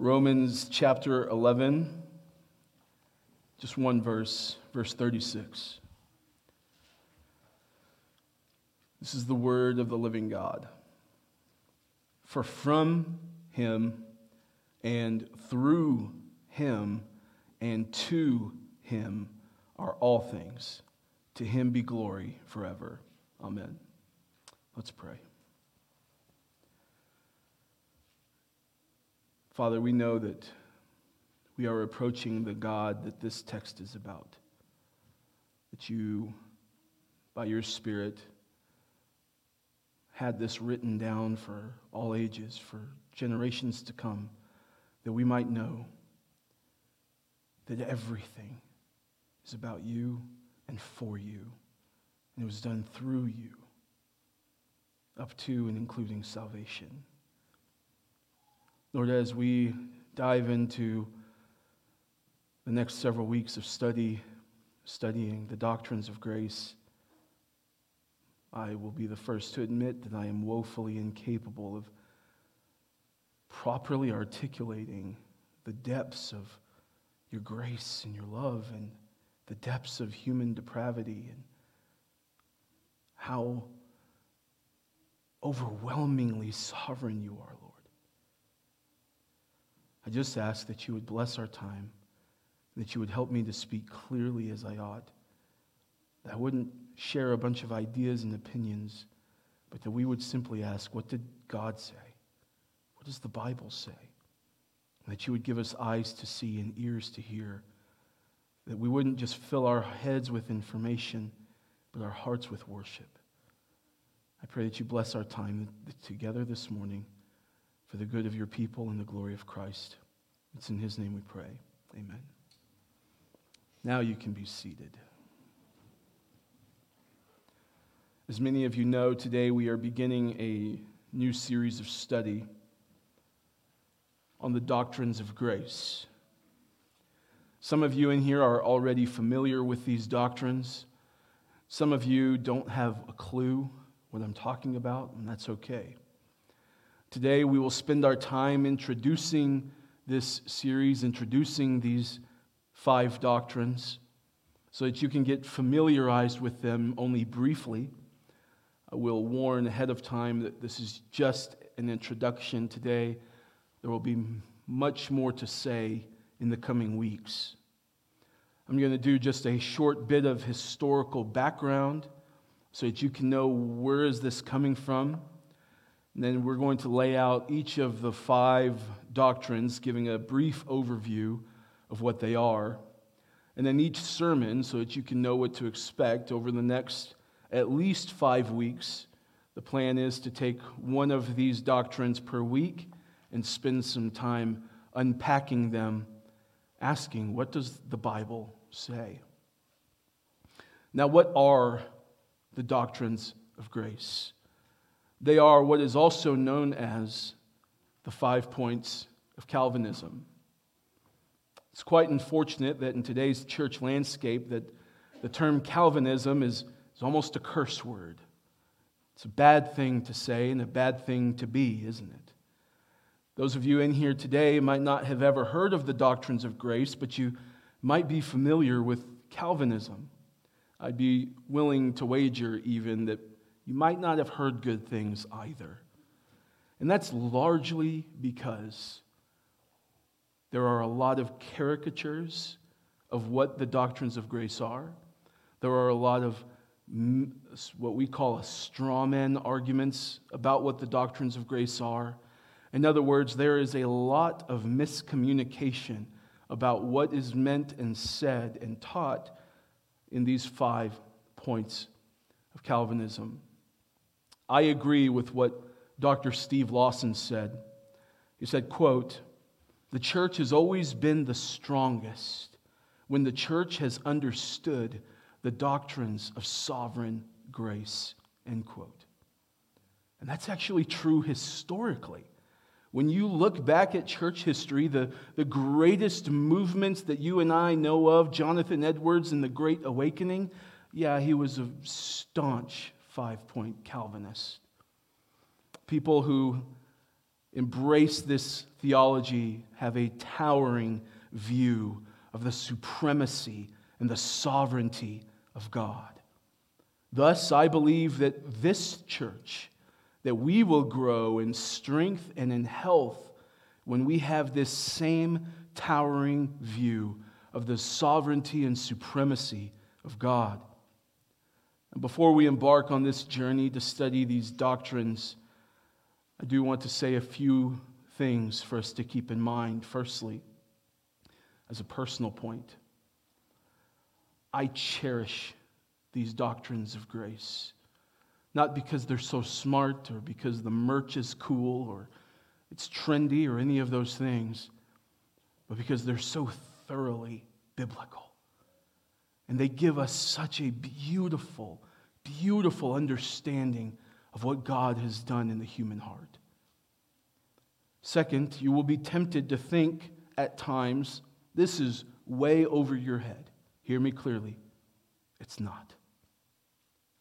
Romans chapter 11, just one verse, verse 36. This is the word of the living God. For from him and through him and to him are all things. To him be glory forever. Amen. Let's pray. Father, we know that we are approaching the God that this text is about. That you, by your Spirit, had this written down for all ages, for generations to come, that we might know that everything is about you and for you. And it was done through you, up to and including salvation. Lord, as we dive into the next several weeks of study, studying the doctrines of grace, I will be the first to admit that I am woefully incapable of properly articulating the depths of your grace and your love and the depths of human depravity and how overwhelmingly sovereign you are. I just ask that you would bless our time, that you would help me to speak clearly as I ought, that I wouldn't share a bunch of ideas and opinions, but that we would simply ask, What did God say? What does the Bible say? And that you would give us eyes to see and ears to hear, that we wouldn't just fill our heads with information, but our hearts with worship. I pray that you bless our time together this morning for the good of your people and the glory of Christ. It's in his name we pray. Amen. Now you can be seated. As many of you know, today we are beginning a new series of study on the doctrines of grace. Some of you in here are already familiar with these doctrines. Some of you don't have a clue what I'm talking about, and that's okay. Today, we will spend our time introducing this series, introducing these five doctrines, so that you can get familiarized with them only briefly. I will warn ahead of time that this is just an introduction today. There will be much more to say in the coming weeks. I'm going to do just a short bit of historical background so that you can know where is this coming from and then we're going to lay out each of the five doctrines, giving a brief overview of what they are. And then each sermon, so that you can know what to expect over the next at least five weeks. The plan is to take one of these doctrines per week and spend some time unpacking them, asking, what does the Bible say? Now, what are the doctrines of grace? They are what is also known as the five points of Calvinism. It's quite unfortunate that in today's church landscape that the term Calvinism is, is almost a curse word. It's a bad thing to say and a bad thing to be, isn't it? Those of you in here today might not have ever heard of the doctrines of grace, but you might be familiar with Calvinism. I'd be willing to wager even that you might not have heard good things either. And that's largely because there are a lot of caricatures of what the doctrines of grace are. There are a lot of what we call a straw man arguments about what the doctrines of grace are. In other words, there is a lot of miscommunication about what is meant and said and taught in these five points of Calvinism. I agree with what Dr. Steve Lawson said. He said, quote, the church has always been the strongest when the church has understood the doctrines of sovereign grace, end quote. And that's actually true historically. When you look back at church history, the, the greatest movements that you and I know of, Jonathan Edwards and the Great Awakening, yeah, he was a staunch five point Calvinist. People who embrace this theology, have a towering view of the supremacy and the sovereignty of God. Thus, I believe that this church, that we will grow in strength and in health when we have this same towering view of the sovereignty and supremacy of God. And before we embark on this journey to study these doctrines, I do want to say a few things for us to keep in mind. Firstly, as a personal point, I cherish these doctrines of grace. Not because they're so smart or because the merch is cool or it's trendy or any of those things, but because they're so thoroughly biblical. And they give us such a beautiful, beautiful understanding of what God has done in the human heart. Second, you will be tempted to think at times this is way over your head. Hear me clearly. It's not.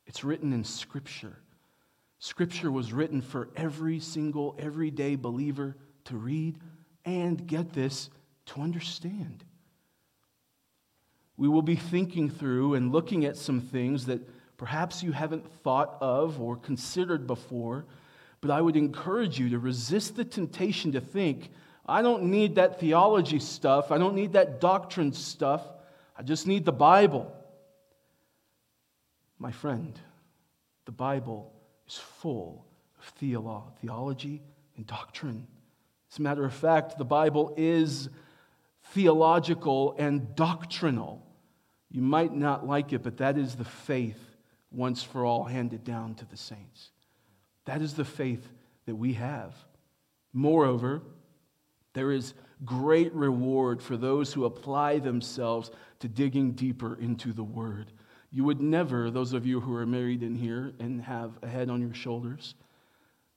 It's written in Scripture. Scripture was written for every single, everyday believer to read and get this to understand. We will be thinking through and looking at some things that perhaps you haven't thought of or considered before, but I would encourage you to resist the temptation to think, I don't need that theology stuff, I don't need that doctrine stuff, I just need the Bible. My friend, the Bible is full of theolo- theology and doctrine. As a matter of fact, the Bible is theological and doctrinal. You might not like it, but that is the faith once for all handed down to the saints. That is the faith that we have. Moreover, there is great reward for those who apply themselves to digging deeper into the Word. You would never, those of you who are married in here and have a head on your shoulders,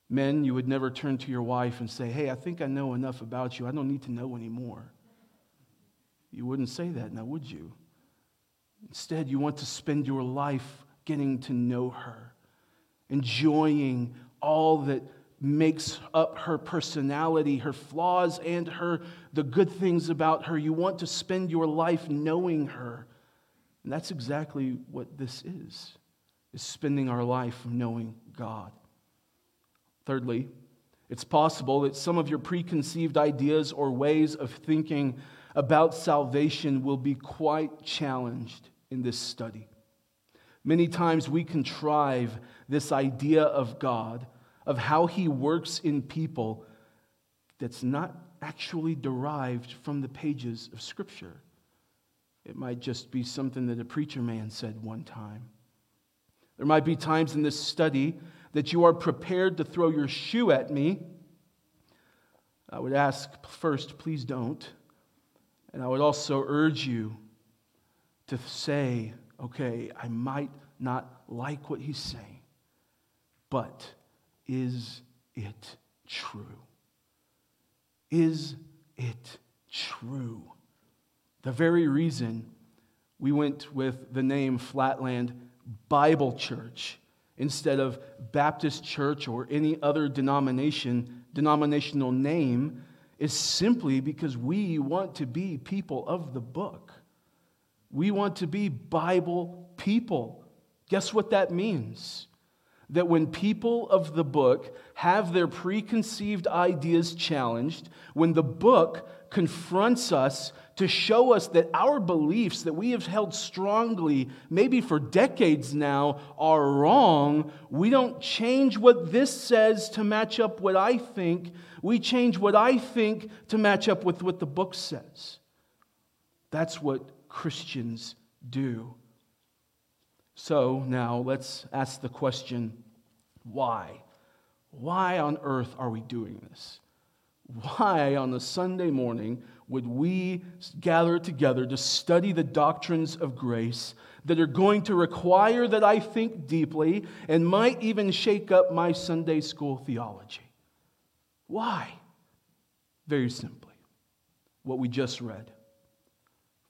men, you would never turn to your wife and say, Hey, I think I know enough about you. I don't need to know anymore. You wouldn't say that now, would you? Instead, you want to spend your life getting to know her, enjoying all that makes up her personality, her flaws, and her the good things about her. You want to spend your life knowing her. And that's exactly what this is, is spending our life knowing God. Thirdly, it's possible that some of your preconceived ideas or ways of thinking about salvation will be quite challenged in this study. Many times we contrive this idea of God, of how He works in people, that's not actually derived from the pages of Scripture. It might just be something that a preacher man said one time. There might be times in this study that you are prepared to throw your shoe at me. I would ask first, please don't. And I would also urge you to say, okay, I might not like what he's saying, but is it true? Is it true? The very reason we went with the name Flatland Bible Church instead of Baptist Church or any other denomination, denominational name is simply because we want to be people of the book. We want to be Bible people. Guess what that means? That when people of the book have their preconceived ideas challenged, when the book confronts us to show us that our beliefs that we have held strongly, maybe for decades now, are wrong, we don't change what this says to match up what I think. We change what I think to match up with what the book says. That's what Christians do. So now let's ask the question why? Why on earth are we doing this? Why on a Sunday morning would we gather together to study the doctrines of grace that are going to require that I think deeply and might even shake up my Sunday school theology. Why? Very simply, what we just read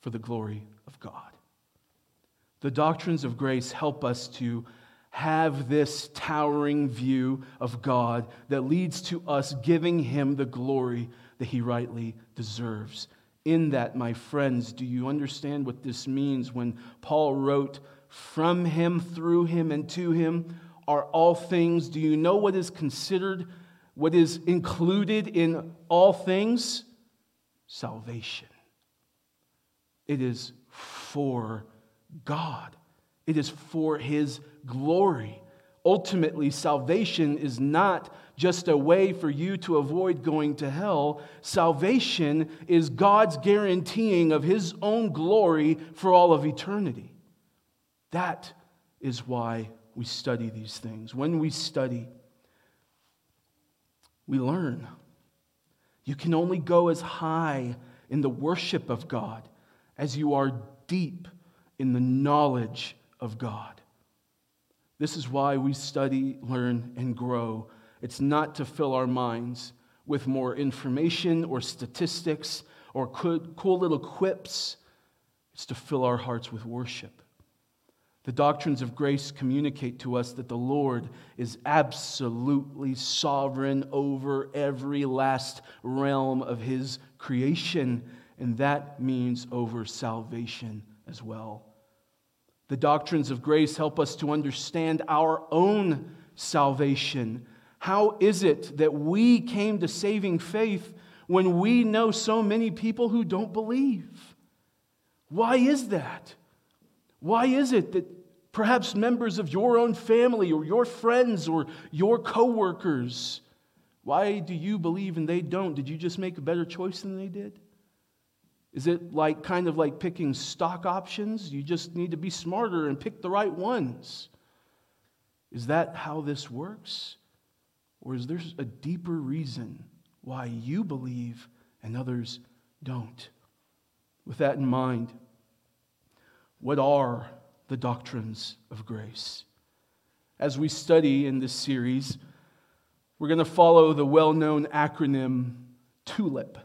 for the glory of God. The doctrines of grace help us to have this towering view of God that leads to us giving him the glory that he rightly deserves. In that, my friends, do you understand what this means when Paul wrote, From him, through him, and to him are all things? Do you know what is considered, what is included in all things? Salvation. It is for God, it is for his glory. Ultimately, salvation is not just a way for you to avoid going to hell. Salvation is God's guaranteeing of His own glory for all of eternity. That is why we study these things. When we study, we learn. You can only go as high in the worship of God as you are deep in the knowledge of God. This is why we study, learn, and grow. It's not to fill our minds with more information or statistics or cool little quips. It's to fill our hearts with worship. The doctrines of grace communicate to us that the Lord is absolutely sovereign over every last realm of his creation, and that means over salvation as well. The doctrines of grace help us to understand our own salvation. How is it that we came to saving faith when we know so many people who don't believe? Why is that? Why is it that perhaps members of your own family or your friends or your coworkers, why do you believe and they don't? Did you just make a better choice than they did? Is it like kind of like picking stock options? You just need to be smarter and pick the right ones. Is that how this works? Or is there a deeper reason why you believe and others don't? With that in mind, what are the doctrines of grace? As we study in this series, we're going to follow the well known acronym TULIP.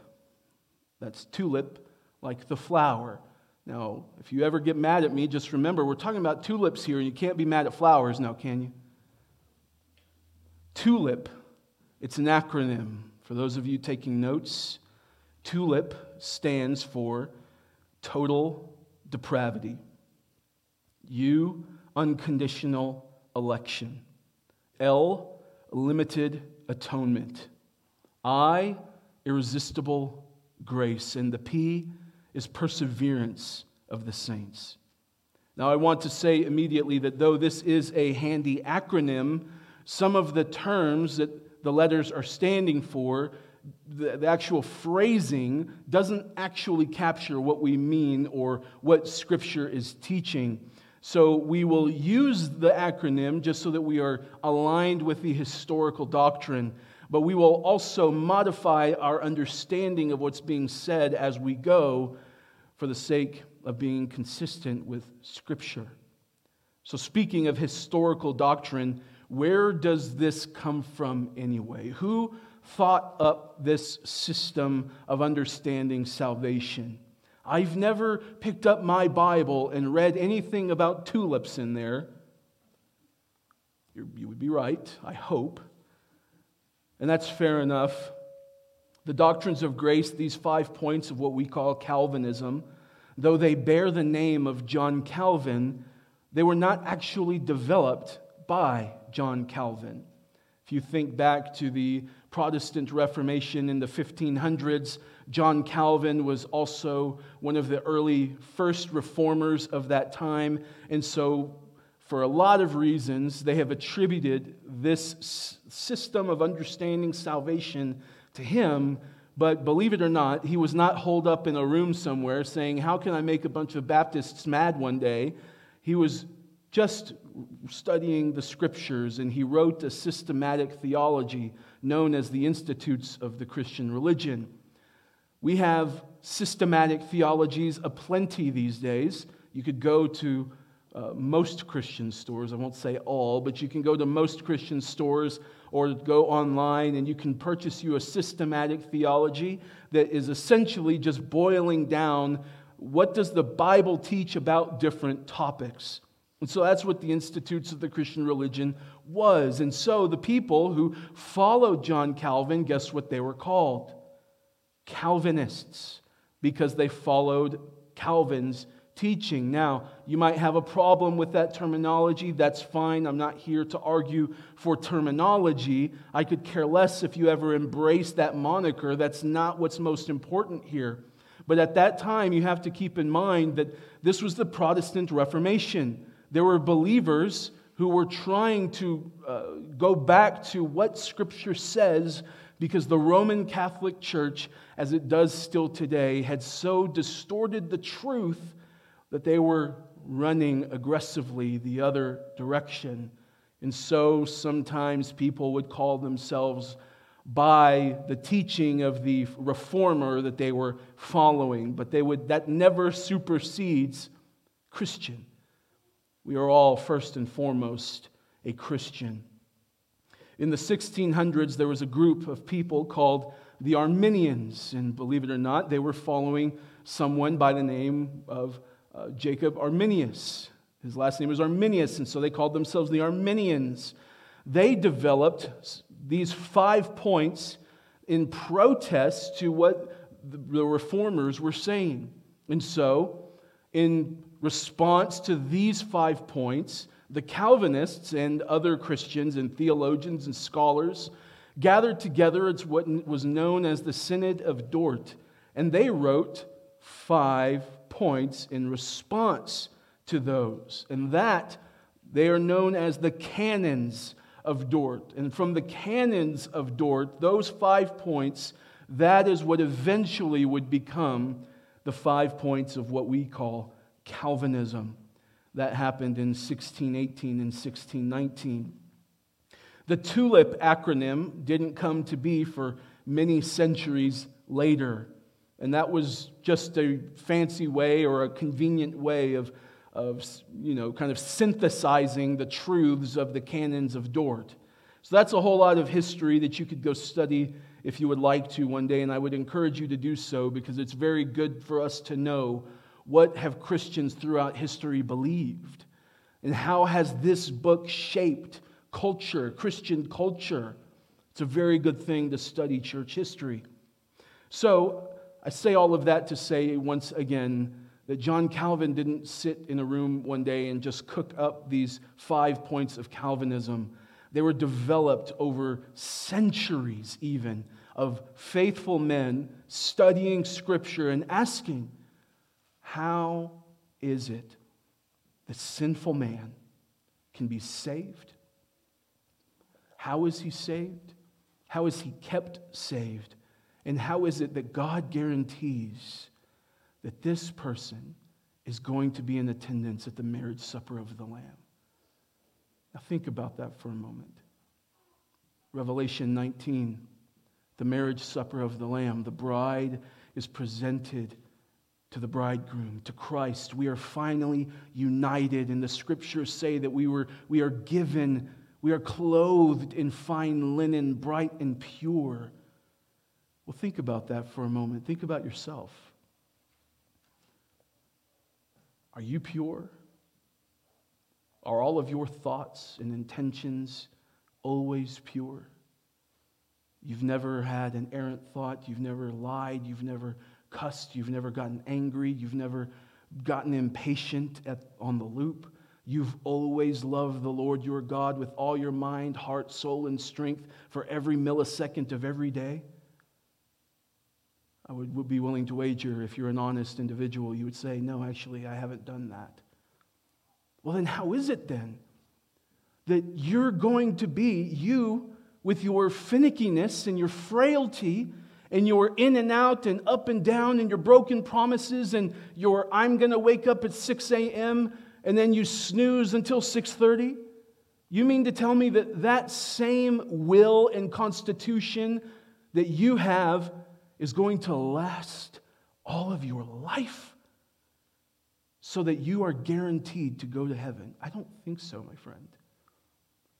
That's TULIP like the flower. Now, if you ever get mad at me, just remember we're talking about tulips here, and you can't be mad at flowers now, can you? TULIP, it's an acronym. For those of you taking notes, TULIP stands for total depravity. U, unconditional election. L, limited atonement. I, irresistible grace. And the P, is perseverance of the saints. Now, I want to say immediately that though this is a handy acronym, some of the terms that the letters are standing for, the, the, actual phrasing doesn't actually capture what we mean or what Scripture is teaching. So we will use the acronym just so that we are aligned with the historical doctrine, but we will also modify our understanding of what's being said as we go for the sake of being consistent with Scripture. So, speaking of historical doctrine, where does this come from anyway? Who thought up this system of understanding salvation? I've never picked up my Bible and read anything about tulips in there. You would be right, I hope. And that's fair enough. The doctrines of grace, these five points of what we call Calvinism, though they bear the name of John Calvin, they were not actually developed by John Calvin. If you think back to the Protestant Reformation in the 1500s, John Calvin was also one of the early first reformers of that time. And so, for a lot of reasons, they have attributed this system of understanding salvation to him, but believe it or not, he was not holed up in a room somewhere saying, How can I make a bunch of Baptists mad one day? He was just studying the scriptures and he wrote a systematic theology known as the Institutes of the Christian Religion. We have systematic theologies aplenty these days. You could go to uh, most Christian stores, I won't say all, but you can go to most Christian stores or go online and you can purchase you a systematic theology that is essentially just boiling down what does the Bible teach about different topics. And so that's what the Institutes of the Christian Religion was. And so the people who followed John Calvin, guess what they were called? Calvinists, because they followed Calvin's teaching. Now, you might have a problem with that terminology. That's fine. I'm not here to argue for terminology. I could care less if you ever embrace that moniker. That's not what's most important here. But at that time, you have to keep in mind that this was the Protestant Reformation. There were believers who were trying to uh, go back to what Scripture says because the Roman Catholic Church, as it does still today, had so distorted the truth that they were running aggressively the other direction. And so sometimes people would call themselves by the teaching of the reformer that they were following, but they would, that never supersedes Christian. We are all, first and foremost, a Christian. In the 1600s, there was a group of people called the Arminians, and believe it or not, they were following someone by the name of uh, Jacob Arminius. His last name was Arminius, and so they called themselves the Arminians. They developed these five points in protest to what the reformers were saying. And so, in response to these five points, the Calvinists and other Christians and theologians and scholars gathered together at what was known as the Synod of Dort, and they wrote five points in response to those. And that they are known as the canons of Dort. And from the canons of Dort, those five points, that is what eventually would become the five points of what we call Calvinism. That happened in 1618 and 1619. The TULIP acronym didn't come to be for many centuries later. And that was just a fancy way or a convenient way of, of you know, kind of synthesizing the truths of the canons of Dort. So that's a whole lot of history that you could go study if you would like to one day, and I would encourage you to do so because it's very good for us to know what have Christians throughout history believed? And how has this book shaped culture, Christian culture? It's a very good thing to study church history. So, I say all of that to say once again that John Calvin didn't sit in a room one day and just cook up these five points of Calvinism. They were developed over centuries, even, of faithful men studying Scripture and asking, how is it that sinful man can be saved? How is he saved? How is he kept saved? And how is it that God guarantees that this person is going to be in attendance at the marriage supper of the Lamb? Now, think about that for a moment. Revelation 19, the marriage supper of the Lamb. The bride is presented to the bridegroom, to Christ. We are finally united. And the scriptures say that we, were, we are given, we are clothed in fine linen, bright and pure. Well, think about that for a moment. Think about yourself. Are you pure? Are all of your thoughts and intentions always pure? You've never had an errant thought. You've never lied. You've never cussed, you've never gotten angry, you've never gotten impatient at, on the loop. You've always loved the Lord your God with all your mind, heart, soul, and strength for every millisecond of every day. I would, would be willing to wager if you're an honest individual, you would say, No, actually, I haven't done that. Well, then, how is it then that you're going to be, you, with your finickiness and your frailty, and your in and out and up and down and your broken promises and your I'm going to wake up at 6 a.m. and then you snooze until 6:30? You mean to tell me that that same will and constitution that you have is going to last all of your life so that you are guaranteed to go to heaven? I don't think so, my friend.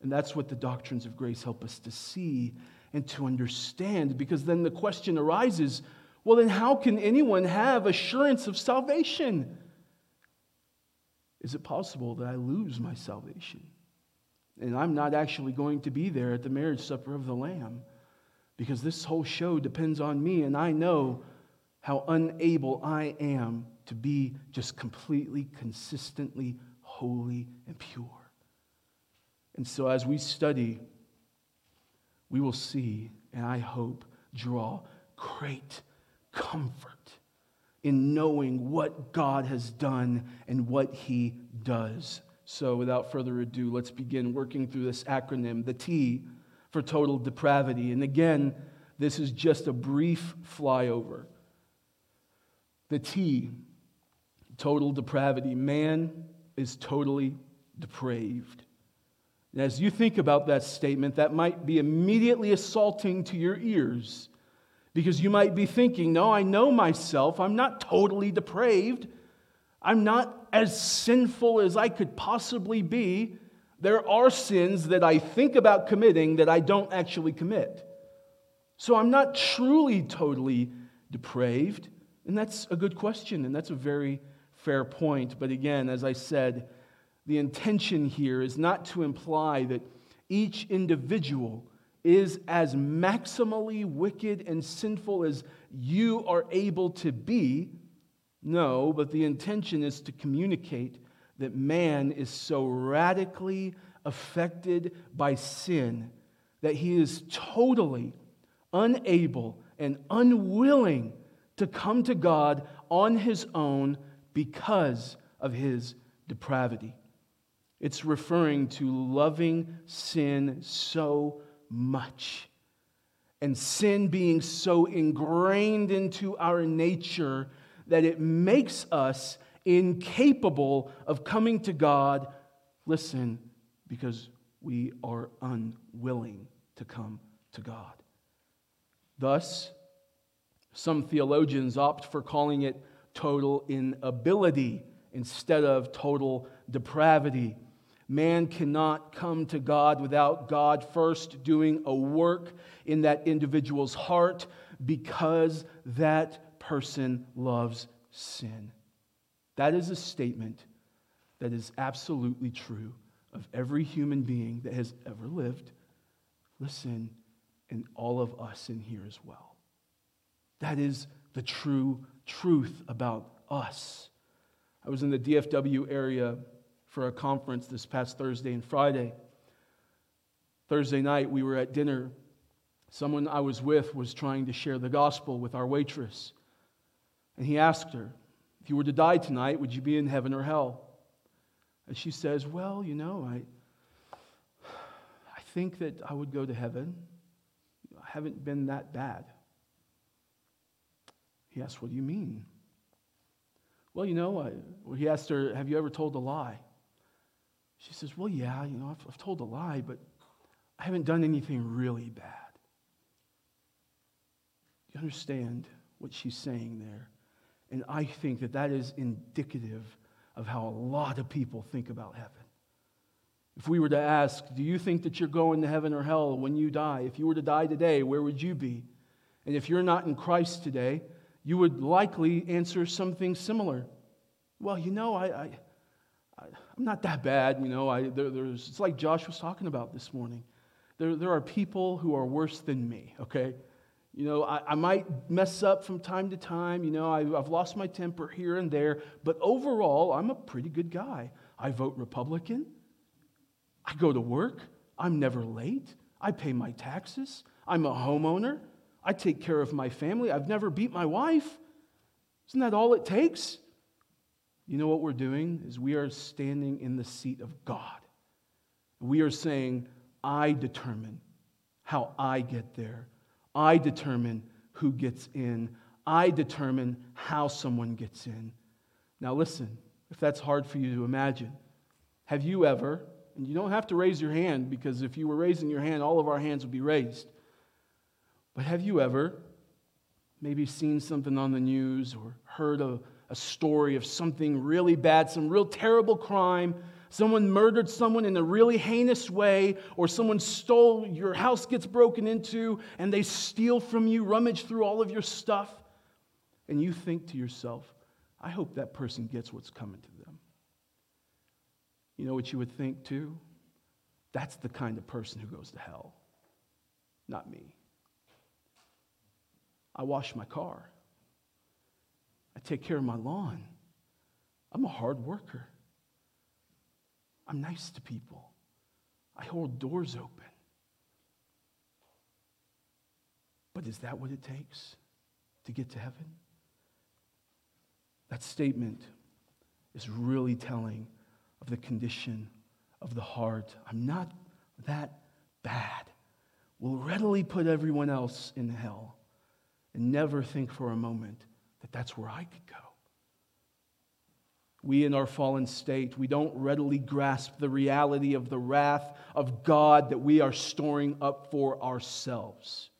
And that's what the doctrines of grace help us to see and to understand. Because then the question arises well, then how can anyone have assurance of salvation? is it possible that I lose my salvation? And I'm not actually going to be there at the marriage supper of the Lamb because this whole show depends on me, and I know how unable I am to be just completely, consistently holy and pure. And so, as we study, we will see, and I hope, draw great comfort in knowing what God has done and what He does. So, without further ado, let's begin working through this acronym, the T for total depravity. And again, this is just a brief flyover. The T, total depravity. Man is totally depraved. And as you think about that statement, that might be immediately assaulting to your ears because you might be thinking, no, I know myself. I'm not totally depraved. I'm not as sinful as I could possibly be. There are sins that I think about committing that I don't actually commit. So I'm not truly totally depraved. And that's a good question, and that's a very fair point. But again, as I said, the intention here is not to imply that each individual is as maximally wicked and sinful as you are able to be. No, but the intention is to communicate that man is so radically affected by sin that he is totally unable and unwilling to come to God on his own because of his depravity. It's referring to loving sin so much. And sin being so ingrained into our nature that it makes us incapable of coming to God, listen, because we are unwilling to come to God. Thus, some theologians opt for calling it total inability instead of total depravity. Man cannot come to God without God first doing a work in that individual's heart because that person loves sin. That is a statement that is absolutely true of every human being that has ever lived. Listen, and all of us in here as well. That is the true truth about us. I was in the DFW area for a conference this past Thursday and Friday. Thursday night, we were at dinner. Someone I was with was trying to share the gospel with our waitress. And he asked her, If you were to die tonight, would you be in heaven or hell? And she says, Well, you know, I, I think that I would go to heaven. I haven't been that bad. He asked, What do you mean? Well, you know, I, he asked her, Have you ever told a lie? She says, Well, yeah, you know, I've, I've told a lie, but I haven't done anything really bad. Do you understand what she's saying there? And I think that that is indicative of how a lot of people think about heaven. If we were to ask, Do you think that you're going to heaven or hell when you die? If you were to die today, where would you be? And if you're not in Christ today, you would likely answer something similar. Well, you know, I, I I'm not that bad, you know. I, there, there's, it's like Josh was talking about this morning. There, there are people who are worse than me, okay? You know, I, I might mess up from time to time. You know, I, I've lost my temper here and there. But overall, I'm a pretty good guy. I vote Republican. I go to work. I'm never late. I pay my taxes. I'm a homeowner. I take care of my family. I've never beat my wife. Isn't that all it takes? You know what we're doing? Is we are standing in the seat of God. We are saying, I determine how I get there. I determine who gets in. I determine how someone gets in. Now, listen, if that's hard for you to imagine, have you ever, and you don't have to raise your hand because if you were raising your hand, all of our hands would be raised. But have you ever maybe seen something on the news or heard a a story of something really bad, some real terrible crime. Someone murdered someone in a really heinous way, or someone stole, your house gets broken into, and they steal from you, rummage through all of your stuff. And you think to yourself, I hope that person gets what's coming to them. You know what you would think too? That's the kind of person who goes to hell, not me. I wash my car, I take care of my lawn. I'm a hard worker. I'm nice to people. I hold doors open. But is that what it takes to get to heaven? That statement is really telling of the condition of the heart. I'm not that bad. We'll readily put everyone else in hell and never think for a moment that that's where I could go. We, in our fallen state, we don't readily grasp the reality of the wrath of God that we are storing up for ourselves.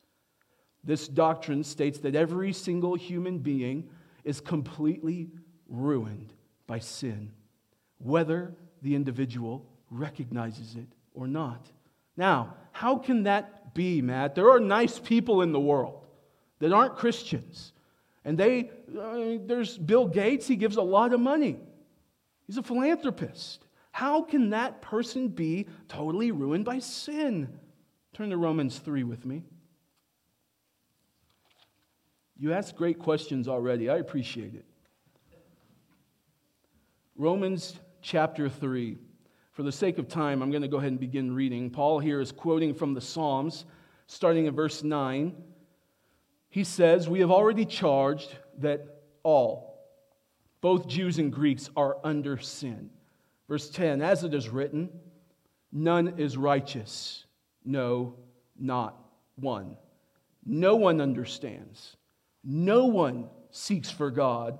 This doctrine states that every single human being is completely ruined by sin, whether the individual recognizes it or not. Now, how can that be, Matt? There are nice people in the world that aren't Christians. And they, uh, there's Bill Gates, he gives a lot of money. He's a philanthropist. How can that person be totally ruined by sin? Turn to Romans 3 with me. You asked great questions already. I appreciate it. Romans chapter 3. For the sake of time, I'm going to go ahead and begin reading. Paul here is quoting from the Psalms, starting in verse 9. He says, We have already charged that all, both Jews and Greeks are under sin. Verse 10 As it is written, none is righteous, no, not one. No one understands, no one seeks for God.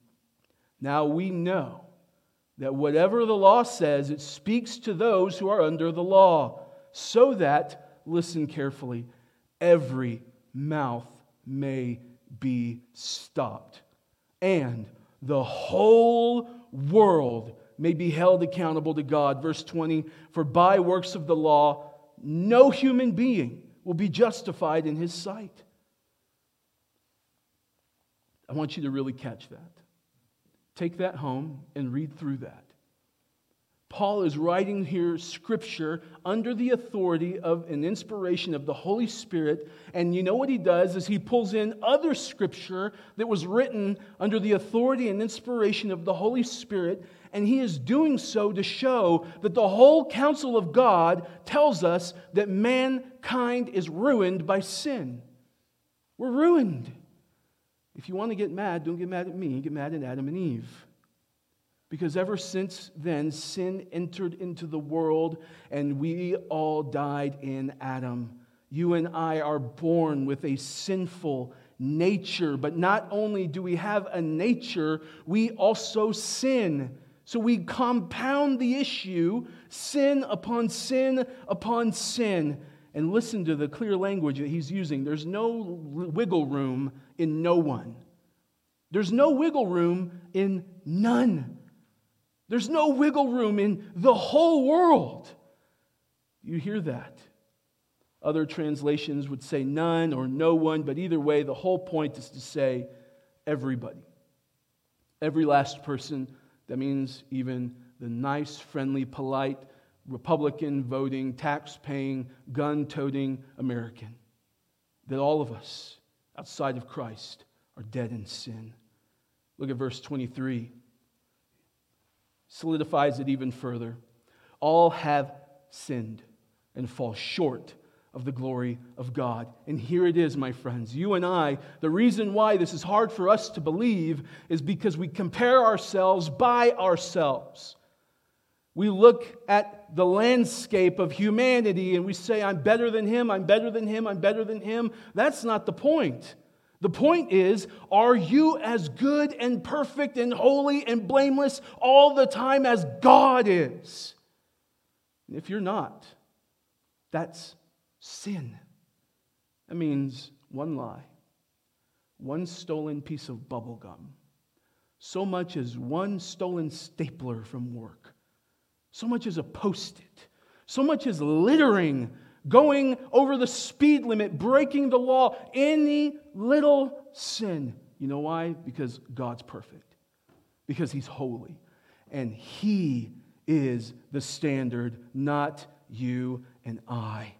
Now we know that whatever the law says, it speaks to those who are under the law, so that, listen carefully, every mouth may be stopped, and the whole world may be held accountable to God. Verse 20 For by works of the law, no human being will be justified in his sight. I want you to really catch that. Take that home and read through that. Paul is writing here scripture under the authority of an inspiration of the Holy Spirit. And you know what he does is he pulls in other scripture that was written under the authority and inspiration of the Holy Spirit. And he is doing so to show that the whole counsel of God tells us that mankind is ruined by sin. We're ruined. If you want to get mad, don't get mad at me, get mad at Adam and Eve. Because ever since then, sin entered into the world and we all died in Adam. You and I are born with a sinful nature, but not only do we have a nature, we also sin. So we compound the issue sin upon sin upon sin. And listen to the clear language that he's using. There's no wiggle room in no one, there's no wiggle room in none. There's no wiggle room in the whole world. You hear that? Other translations would say none or no one, but either way, the whole point is to say everybody. Every last person. That means even the nice, friendly, polite, Republican voting, tax paying, gun toting American. That all of us outside of Christ are dead in sin. Look at verse 23. Solidifies it even further. All have sinned and fall short of the glory of God. And here it is, my friends. You and I, the reason why this is hard for us to believe is because we compare ourselves by ourselves. We look at the landscape of humanity and we say, I'm better than him, I'm better than him, I'm better than him. That's not the point. The point is, are you as good and perfect and holy and blameless all the time as God is? If you're not, that's sin. That means one lie, one stolen piece of bubble gum, so much as one stolen stapler from work, so much as a post it, so much as littering, going over the speed limit, breaking the law, any little sin. You know why? Because God's perfect, because He's holy, and He is the standard, not you and I.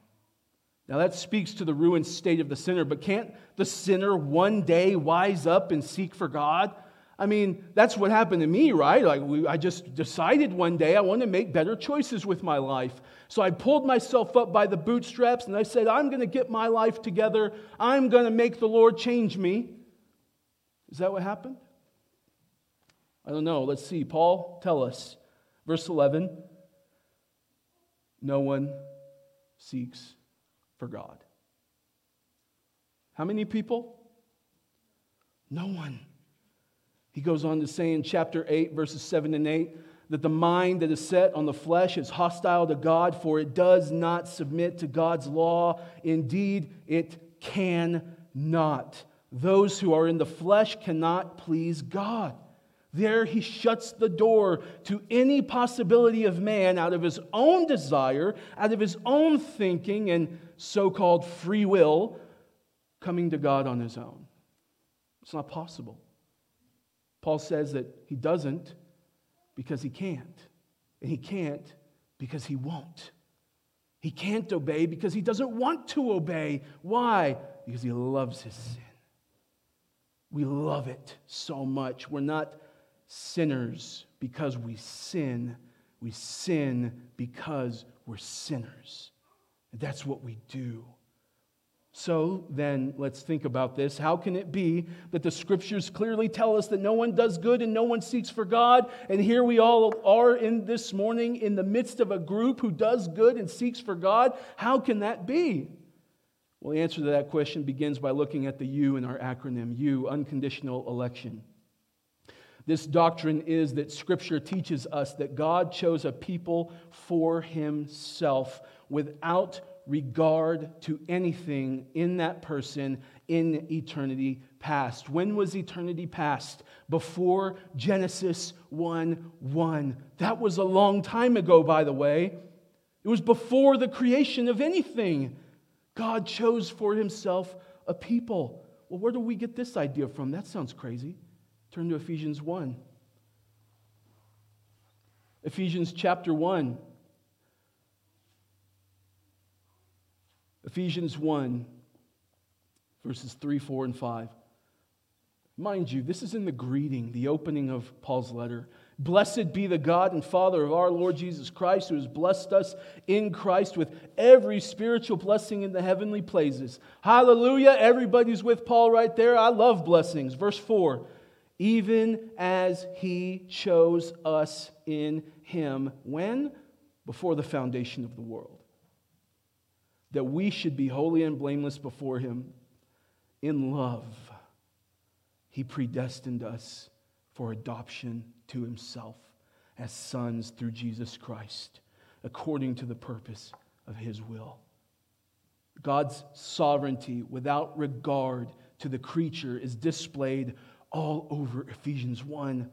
Now, that speaks to the ruined state of the sinner, but can't the sinner one day wise up and seek for God? I mean, that's what happened to me, right? Like, we, I just decided one day I want to make better choices with my life. So I pulled myself up by the bootstraps and I said, I'm going to get my life together. I'm going to make the Lord change me. Is that what happened? I don't know. Let's see. Paul, tell us. Verse 11 No one seeks for God. How many people? No one. He goes on to say in chapter 8, verses 7 and 8, that the mind that is set on the flesh is hostile to God, for it does not submit to God's law. Indeed, it can not. Those who are in the flesh cannot please God. There he shuts the door to any possibility of man out of his own desire, out of his own thinking and so called free will, coming to God on his own. It's not possible. Paul says that he doesn't because he can't. And he can't because he won't. He can't obey because he doesn't want to obey. Why? Because he loves his sin. We love it so much. We're not sinners because we sin. We sin because we're sinners. That's what we do. So then, let's think about this. How can it be that the scriptures clearly tell us that no one does good and no one seeks for God? And here we all are in this morning in the midst of a group who does good and seeks for God. How can that be? Well, the answer to that question begins by looking at the U in our acronym U, unconditional election. This doctrine is that Scripture teaches us that God chose a people for Himself without regard to anything in that person in eternity past. When was eternity past? Before Genesis 1 1. That was a long time ago, by the way. It was before the creation of anything. God chose for himself a people. Well, where do we get this idea from? That sounds crazy. Turn to Ephesians 1. Ephesians chapter 1. Ephesians 1, verses 3, 4, and 5. Mind you, this is in the greeting, the opening of Paul's letter. Blessed be the God and Father of our Lord Jesus Christ, who has blessed us in Christ with every spiritual blessing in the heavenly places. Hallelujah. Everybody's with Paul right there. I love blessings. Verse 4 Even as he chose us in him. When? Before the foundation of the world that we should be holy and blameless before Him. In love, He predestined us for adoption to Himself as sons through Jesus Christ, according to the purpose of His will. God's sovereignty without regard to the creature is displayed all over Ephesians 1.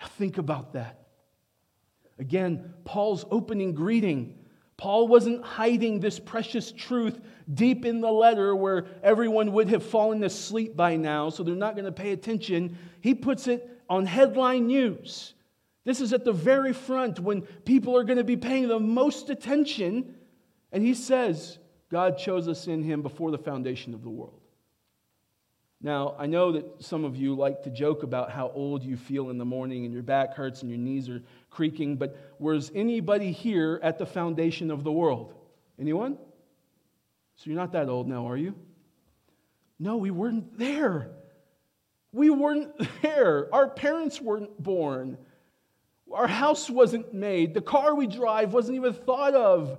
Now think about that. Again, Paul's opening greeting Paul wasn't hiding this precious truth deep in the letter where everyone would have fallen asleep by now, so they're not going to pay attention. He puts it on headline news. This is at the very front when people are going to be paying the most attention. And he says, God chose us in him before the foundation of the world. Now, I know that some of you like to joke about how old you feel in the morning and your back hurts and your knees are creaking, but was anybody here at the foundation of the world? Anyone? So you're not that old now, are you? No, we weren't there. We weren't there. Our parents weren't born. Our house wasn't made. The car we drive wasn't even thought of.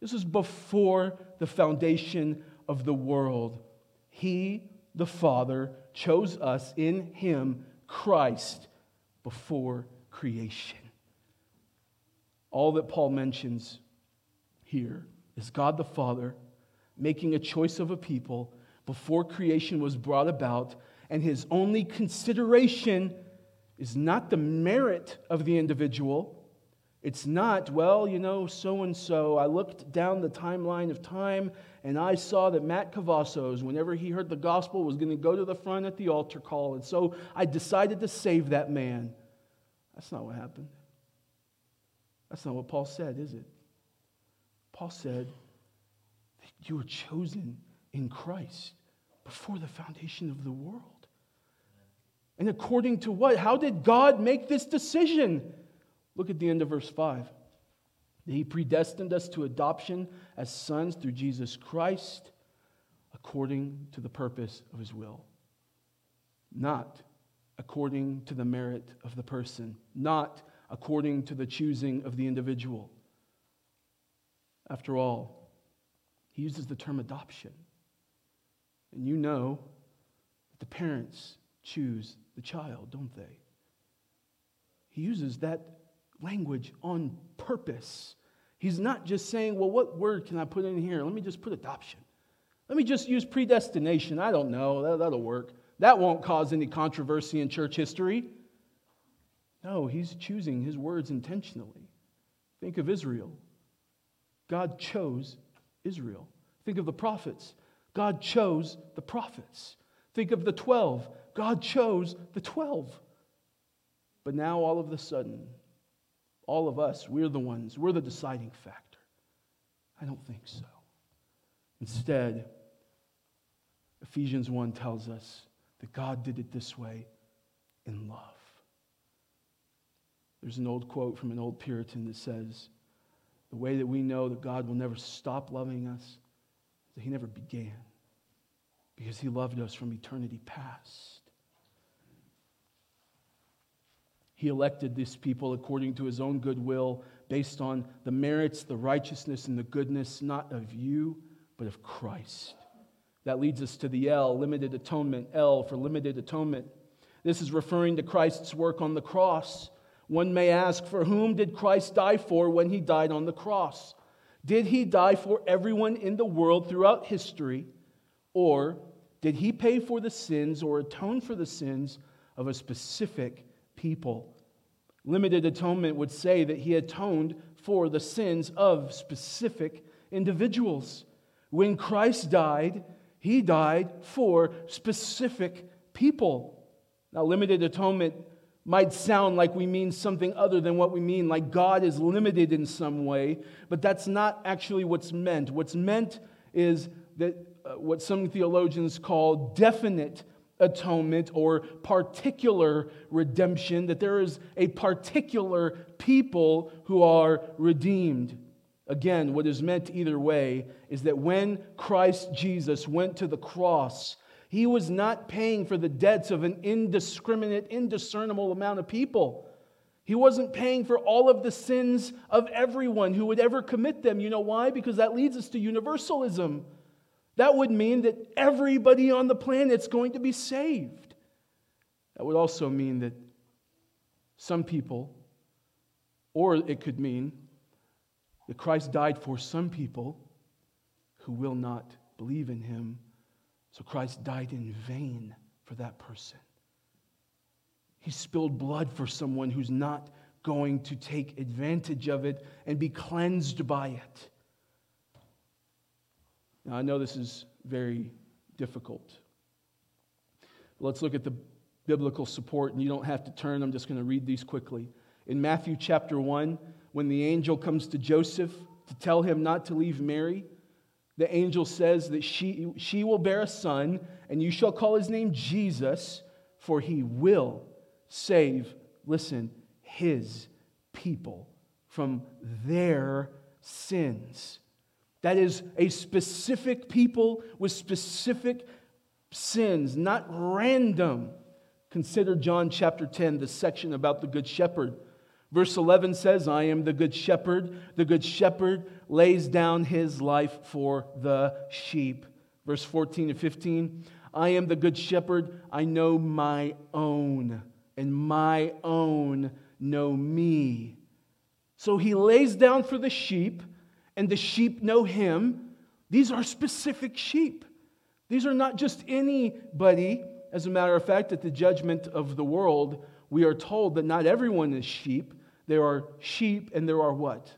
This was before the foundation of the world. He the Father chose us in Him, Christ, before creation. All that Paul mentions here is God the Father making a choice of a people before creation was brought about, and his only consideration is not the merit of the individual. It's not, well, you know, so and so. I looked down the timeline of time and I saw that Matt Cavazos, whenever he heard the gospel, was going to go to the front at the altar call. And so I decided to save that man. That's not what happened. That's not what Paul said, is it? Paul said that you were chosen in Christ before the foundation of the world. And according to what? How did God make this decision? Look at the end of verse 5. He predestined us to adoption as sons through Jesus Christ according to the purpose of his will. Not according to the merit of the person, not according to the choosing of the individual. After all, he uses the term adoption. And you know that the parents choose the child, don't they? He uses that language on purpose. He's not just saying, well, what word can I put in here? Let me just put adoption. Let me just use predestination. I don't know. That, that'll work. That won't cause any controversy in church history. No, he's choosing his words intentionally. Think of Israel. God chose Israel. Think of the prophets. God chose the prophets. Think of the 12. God chose the 12. But now, all of a sudden, all of us, we're the ones, we're the deciding factor. I don't think so. Instead, Ephesians 1 tells us that God did it this way in love. There's an old quote from an old Puritan that says, The way that we know that God will never stop loving us is that He never began, because He loved us from eternity past. He elected these people according to His own good will, based on the merits, the righteousness, and the goodness, not of you, but of Christ. That leads us to the L, limited atonement. L for limited atonement. This is referring to Christ's work on the cross. One may ask, for whom did Christ die for when he died on the cross? Did he die for everyone in the world throughout history? Or did he pay for the sins or atone for the sins of a specific people? Limited atonement would say that he atoned for the sins of specific individuals. When Christ died, he died for specific people. Now, limited atonement might sound like we mean something other than what we mean, like God is limited in some way, but that's not actually what's meant. What's meant is that uh, what some theologians call definite atonement or particular redemption, that there is a particular people who are redeemed. Again, what is meant either way is that when Christ Jesus went to the cross, he was not paying for the debts of an indiscriminate, indiscernible amount of people. He wasn't paying for all of the sins of everyone who would ever commit them. You know why? Because that leads us to universalism. That would mean that everybody on the planet is going to be saved. That would also mean that some people, or it could mean that Christ died for some people who will not believe in him so Christ died in vain for that person. He spilled blood for someone who's not going to take advantage of it and be cleansed by it. Now, I know this is very difficult. Let's look at the biblical support, and you don't have to turn. I'm just going to read these quickly. In Matthew chapter 1, when the angel comes to Joseph to tell him not to leave Mary, the angel says that she, she will bear a son, and you shall call his name Jesus, for he will save, listen, his people from their sins. That is a specific people with specific sins, not random. Consider John chapter 10, the section about the Good Shepherd. Verse 11 says, I am the good shepherd. The good shepherd lays down his life for the sheep. Verse 14 and 15, I am the good shepherd. I know my own, and my own know me. So he lays down for the sheep, and the sheep know him. These are specific sheep. These are not just anybody. As a matter of fact, at the judgment of the world, we are told that not everyone is sheep. There are sheep and there are what?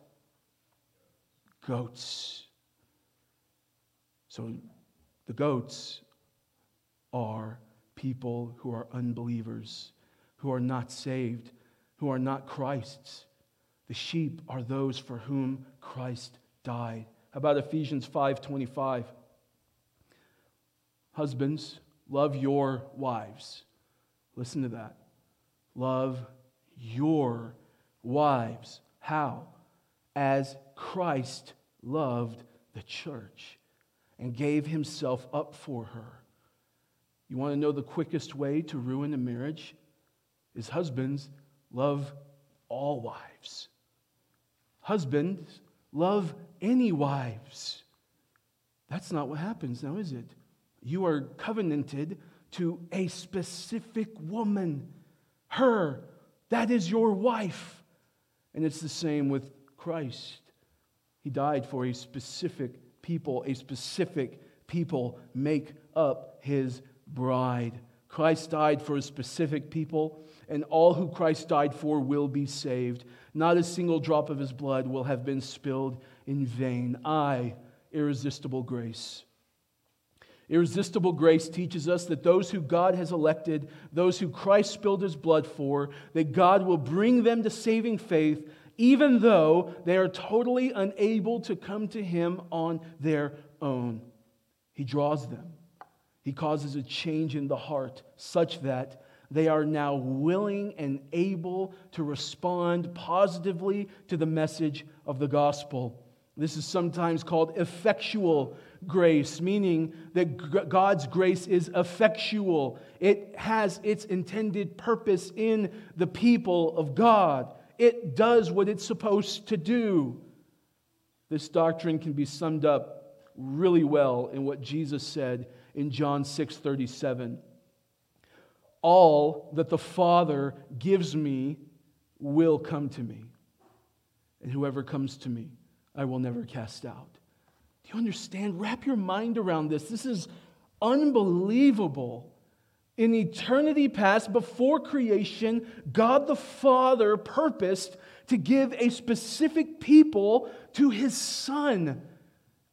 Goats. So the goats are people who are unbelievers, who are not saved, who are not Christ's. The sheep are those for whom Christ died. How about Ephesians 5:25? Husbands, love your wives. Listen to that. Love your wives. How? As Christ loved the church and gave himself up for her. You want to know the quickest way to ruin a marriage? Is husbands love all wives. Husbands love any wives. That's not what happens now, is it? You are covenanted to a specific woman. Her, that is your wife. And it's the same with Christ. He died for a specific people, a specific people make up his bride. Christ died for a specific people, and all who Christ died for will be saved. Not a single drop of his blood will have been spilled in vain. I, irresistible grace. Irresistible grace teaches us that those who God has elected, those who Christ spilled his blood for, that God will bring them to saving faith, even though they are totally unable to come to him on their own. He draws them. He causes a change in the heart such that they are now willing and able to respond positively to the message of the gospel. This is sometimes called effectual grace, meaning that God's grace is effectual. It has its intended purpose in the people of God, it does what it's supposed to do. This doctrine can be summed up really well in what Jesus said in John 6 37. All that the Father gives me will come to me, and whoever comes to me, I will never cast out. Do you understand? Wrap your mind around this. This is unbelievable. In eternity past, before creation, God the Father purposed to give a specific people to his Son.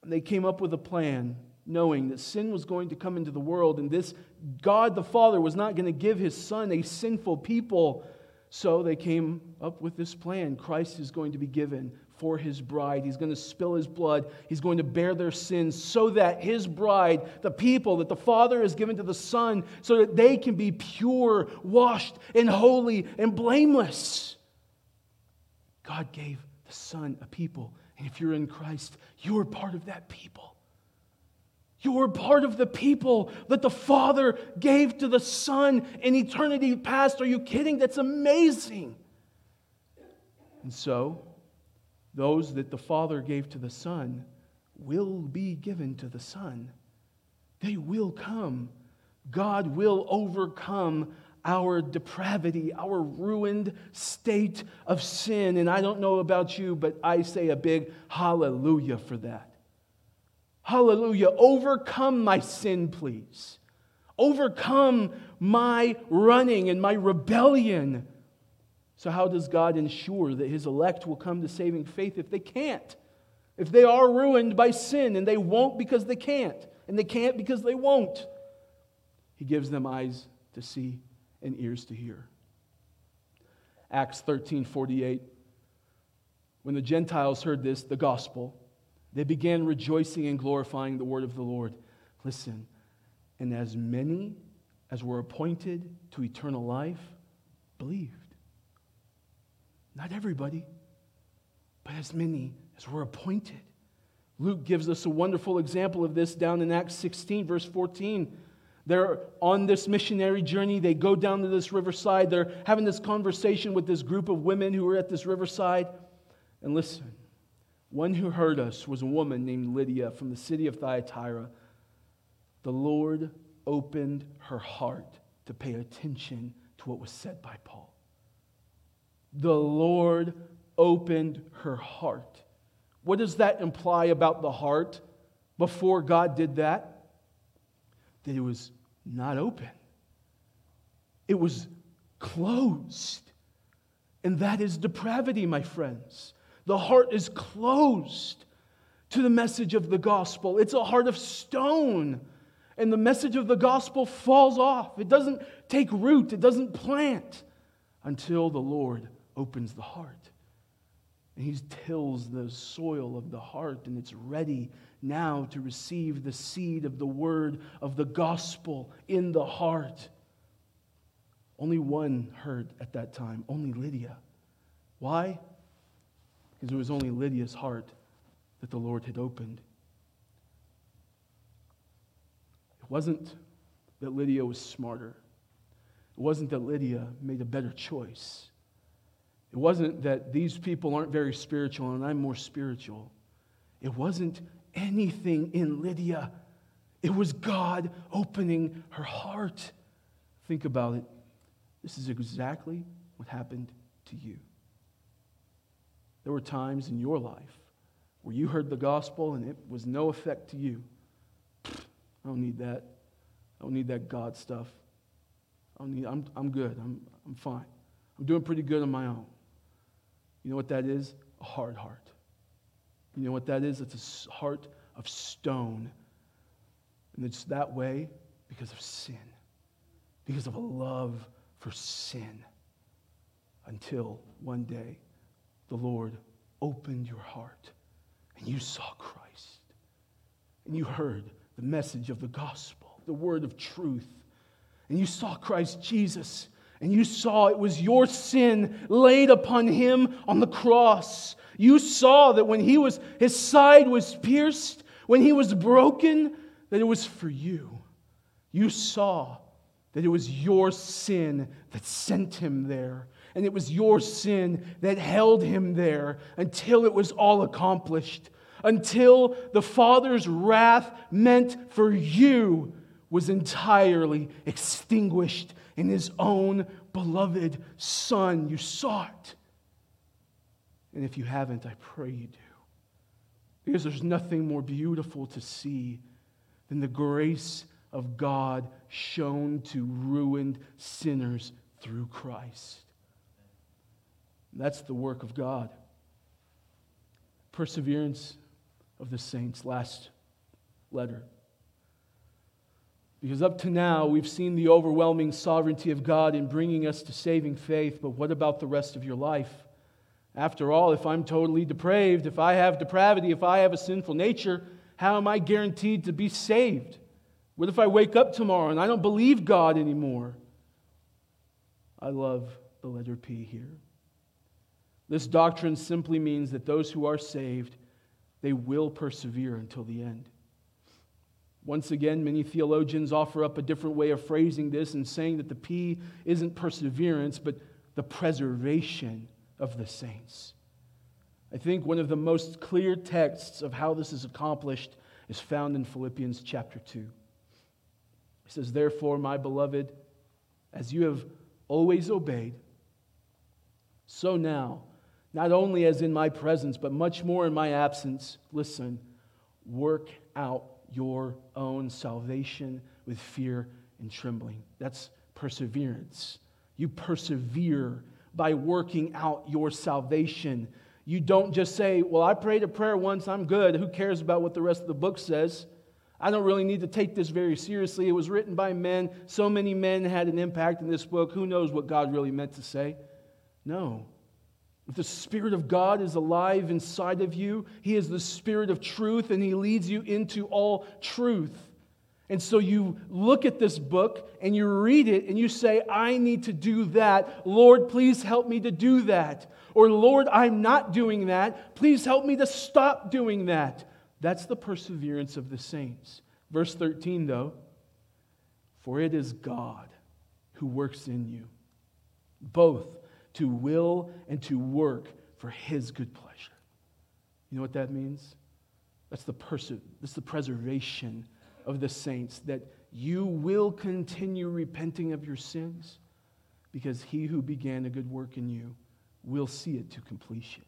And they came up with a plan knowing that sin was going to come into the world and this God the Father was not going to give his son a sinful people. So they came up with this plan. Christ is going to be given for his bride. He's going to spill his blood. He's going to bear their sins so that his bride, the people that the Father has given to the Son, so that they can be pure, washed, and holy and blameless. God gave the Son a people. And if you're in Christ, you're part of that people. You're part of the people that the Father gave to the Son in eternity past. Are you kidding? That's amazing. And so, those that the Father gave to the Son will be given to the Son. They will come. God will overcome our depravity, our ruined state of sin. And I don't know about you, but I say a big hallelujah for that. Hallelujah. Overcome my sin, please. Overcome my running and my rebellion. So, how does God ensure that his elect will come to saving faith if they can't? If they are ruined by sin and they won't because they can't, and they can't because they won't, he gives them eyes to see and ears to hear. Acts 13 48. When the Gentiles heard this, the gospel, they began rejoicing and glorifying the word of the Lord. Listen, and as many as were appointed to eternal life believed. Not everybody, but as many as were appointed. Luke gives us a wonderful example of this down in Acts 16, verse 14. They're on this missionary journey. They go down to this riverside. They're having this conversation with this group of women who are at this riverside. And listen, one who heard us was a woman named Lydia from the city of Thyatira. The Lord opened her heart to pay attention to what was said by Paul. The Lord opened her heart. What does that imply about the heart before God did that? That it was not open, it was closed. And that is depravity, my friends. The heart is closed to the message of the gospel, it's a heart of stone. And the message of the gospel falls off. It doesn't take root, it doesn't plant until the Lord opens the heart. And He tills the soil of the heart, and it's ready now to receive the seed of the word of the gospel in the heart. Only one heard at that time, only Lydia. Why? Because it was only Lydia's heart that the Lord had opened. It wasn't that Lydia was smarter. It wasn't that Lydia made a better choice. It wasn't that these people aren't very spiritual and I'm more spiritual. It wasn't anything in Lydia. It was God opening her heart. Think about it. This is exactly what happened to you. There were times in your life where you heard the gospel and it was no effect to you. I don't need that. I don't need that God stuff. I don't need, I'm, I'm good. I'm, I'm fine. I'm doing pretty good on my own. You know what that is? A hard heart. You know what that is? It's a heart of stone. And it's that way because of sin, because of a love for sin. Until one day the Lord opened your heart and you saw Christ and you heard the message of the gospel, the word of truth, and you saw Christ Jesus and you saw it was your sin laid upon him on the cross. You saw that when he was his side was pierced, when he was broken, that it was for you. You saw that it was your sin that sent him there. And it was your sin that held him there until it was all accomplished, until the Father's wrath meant for you was entirely extinguished in his own beloved Son. You saw it. And if you haven't, I pray you do. Because there's nothing more beautiful to see than the grace of God shown to ruined sinners through Christ. That's the work of God. Perseverance of the saints. Last letter. Because up to now, we've seen the overwhelming sovereignty of God in bringing us to saving faith, but what about the rest of your life? After all, if I'm totally depraved, if I have depravity, if I have a sinful nature, how am I guaranteed to be saved? What if I wake up tomorrow and I don't believe God anymore? I love the letter P here. This doctrine simply means that those who are saved, they will persevere until the end. Once again, many theologians offer up a different way of phrasing this and saying that the P isn't perseverance, but the preservation of the saints. I think one of the most clear texts of how this is accomplished is found in Philippians chapter 2. It says, Therefore, my beloved, as you have always obeyed, so now, not only as in my presence, but much more in my absence, listen, work out your own salvation with fear and trembling. That's perseverance. You persevere by working out your salvation. You don't just say, Well, I prayed a prayer once, I'm good. Who cares about what the rest of the book says? I don't really need to take this very seriously. It was written by men. So many men had an impact in this book. Who knows what God really meant to say? No. The Spirit of God is alive inside of you, He is the Spirit of truth and He leads you into all truth. And so you look at this book and you read it and you say, I need to do that. Lord, please help me to do that. Or, Lord, I'm not doing that. Please help me to stop doing that. That's the perseverance of the saints. Verse 13, though, for it is God who works in you, both to will and to work for his good pleasure. You know what that means? That's the, pers- that's the preservation of the saints, that you will continue repenting of your sins because he who began a good work in you will see it to completion.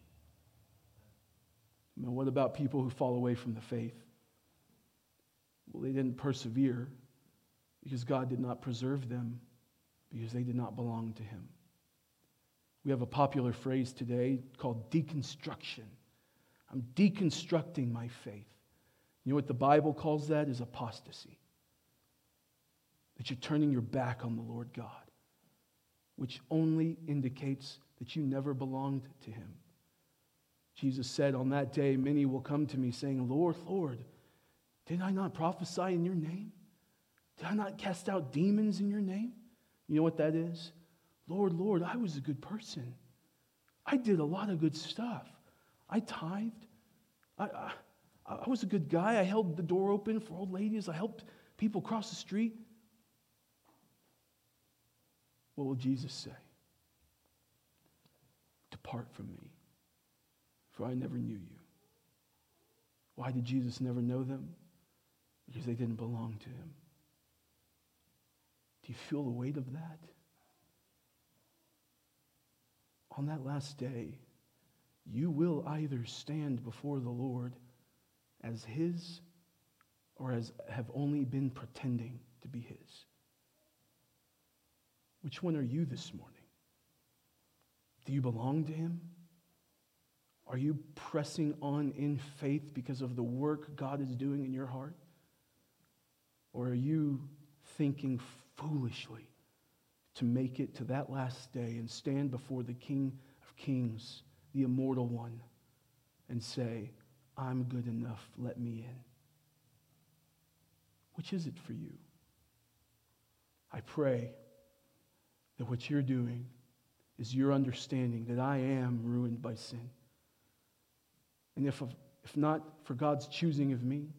Now, what about people who fall away from the faith? Well, they didn't persevere because God did not preserve them because they did not belong to Him. We have a popular phrase today called deconstruction. I'm deconstructing my faith. You know what the Bible calls that? Is apostasy. That you're turning your back on the Lord God, which only indicates that you never belonged to Him. Jesus said, On that day, many will come to me saying, Lord, Lord, did I not prophesy in your name? Did I not cast out demons in your name? You know what that is? Lord, Lord, I was a good person. I did a lot of good stuff. I tithed. I, I, I was a good guy. I held the door open for old ladies. I helped people cross the street. What will Jesus say? Depart from me, for I never knew you. Why did Jesus never know them? Because they didn't belong to him. Do you feel the weight of that? On that last day, you will either stand before the Lord as his or as have only been pretending to be his. Which one are you this morning? Do you belong to him? Are you pressing on in faith because of the work God is doing in your heart? Or are you thinking foolishly to make it to that last day and stand before the King of Kings, the immortal one, and say, I'm good enough, let me in? Which is it for you? I pray that what you're doing is your understanding that I am ruined by sin. And if, if not for God's choosing of me,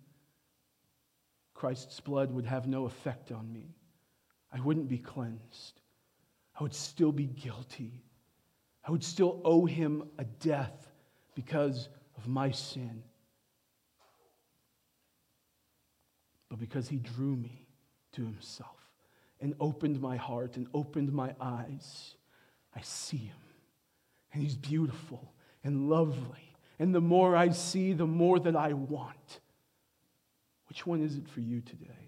Christ's blood would have no effect on me. I wouldn't be cleansed. I would still be guilty. I would still owe him a death because of my sin. But because he drew me to himself and opened my heart and opened my eyes, I see him. And he's beautiful and lovely. And the more I see, the more that I want. Which one is it for you today?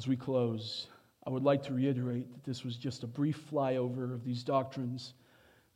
As we close, I would like to reiterate that this was just a brief flyover of these doctrines.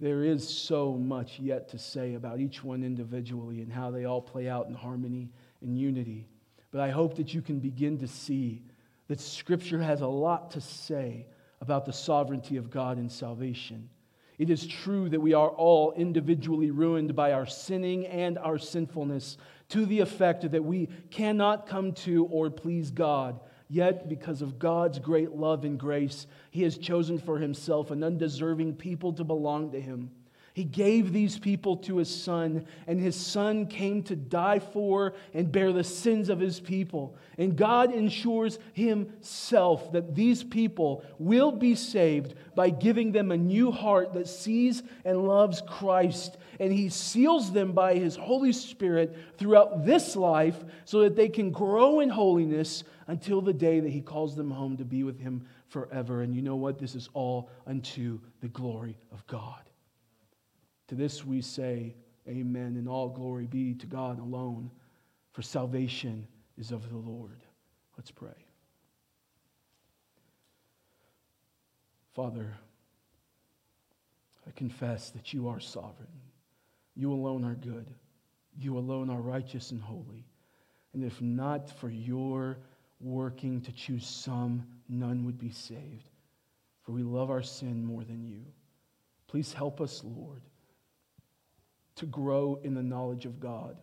There is so much yet to say about each one individually and how they all play out in harmony and unity. But I hope that you can begin to see that Scripture has a lot to say about the sovereignty of God in salvation. It is true that we are all individually ruined by our sinning and our sinfulness to the effect that we cannot come to or please God. Yet, because of God's great love and grace, He has chosen for Himself an undeserving people to belong to Him. He gave these people to his son, and his son came to die for and bear the sins of his people. And God ensures himself that these people will be saved by giving them a new heart that sees and loves Christ. And he seals them by his Holy Spirit throughout this life so that they can grow in holiness until the day that he calls them home to be with him forever. And you know what? This is all unto the glory of God. To this we say, Amen, and all glory be to God alone, for salvation is of the Lord. Let's pray. Father, I confess that you are sovereign. You alone are good. You alone are righteous and holy. And if not for your working to choose some, none would be saved. For we love our sin more than you. Please help us, Lord to grow in the knowledge of God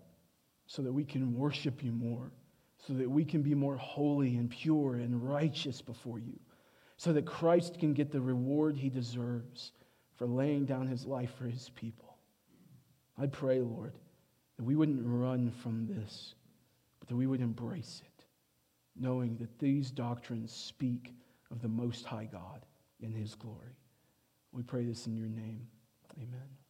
so that we can worship you more, so that we can be more holy and pure and righteous before you, so that Christ can get the reward he deserves for laying down his life for his people. I pray, Lord, that we wouldn't run from this, but that we would embrace it, knowing that these doctrines speak of the Most High God in his glory. We pray this in your name. Amen.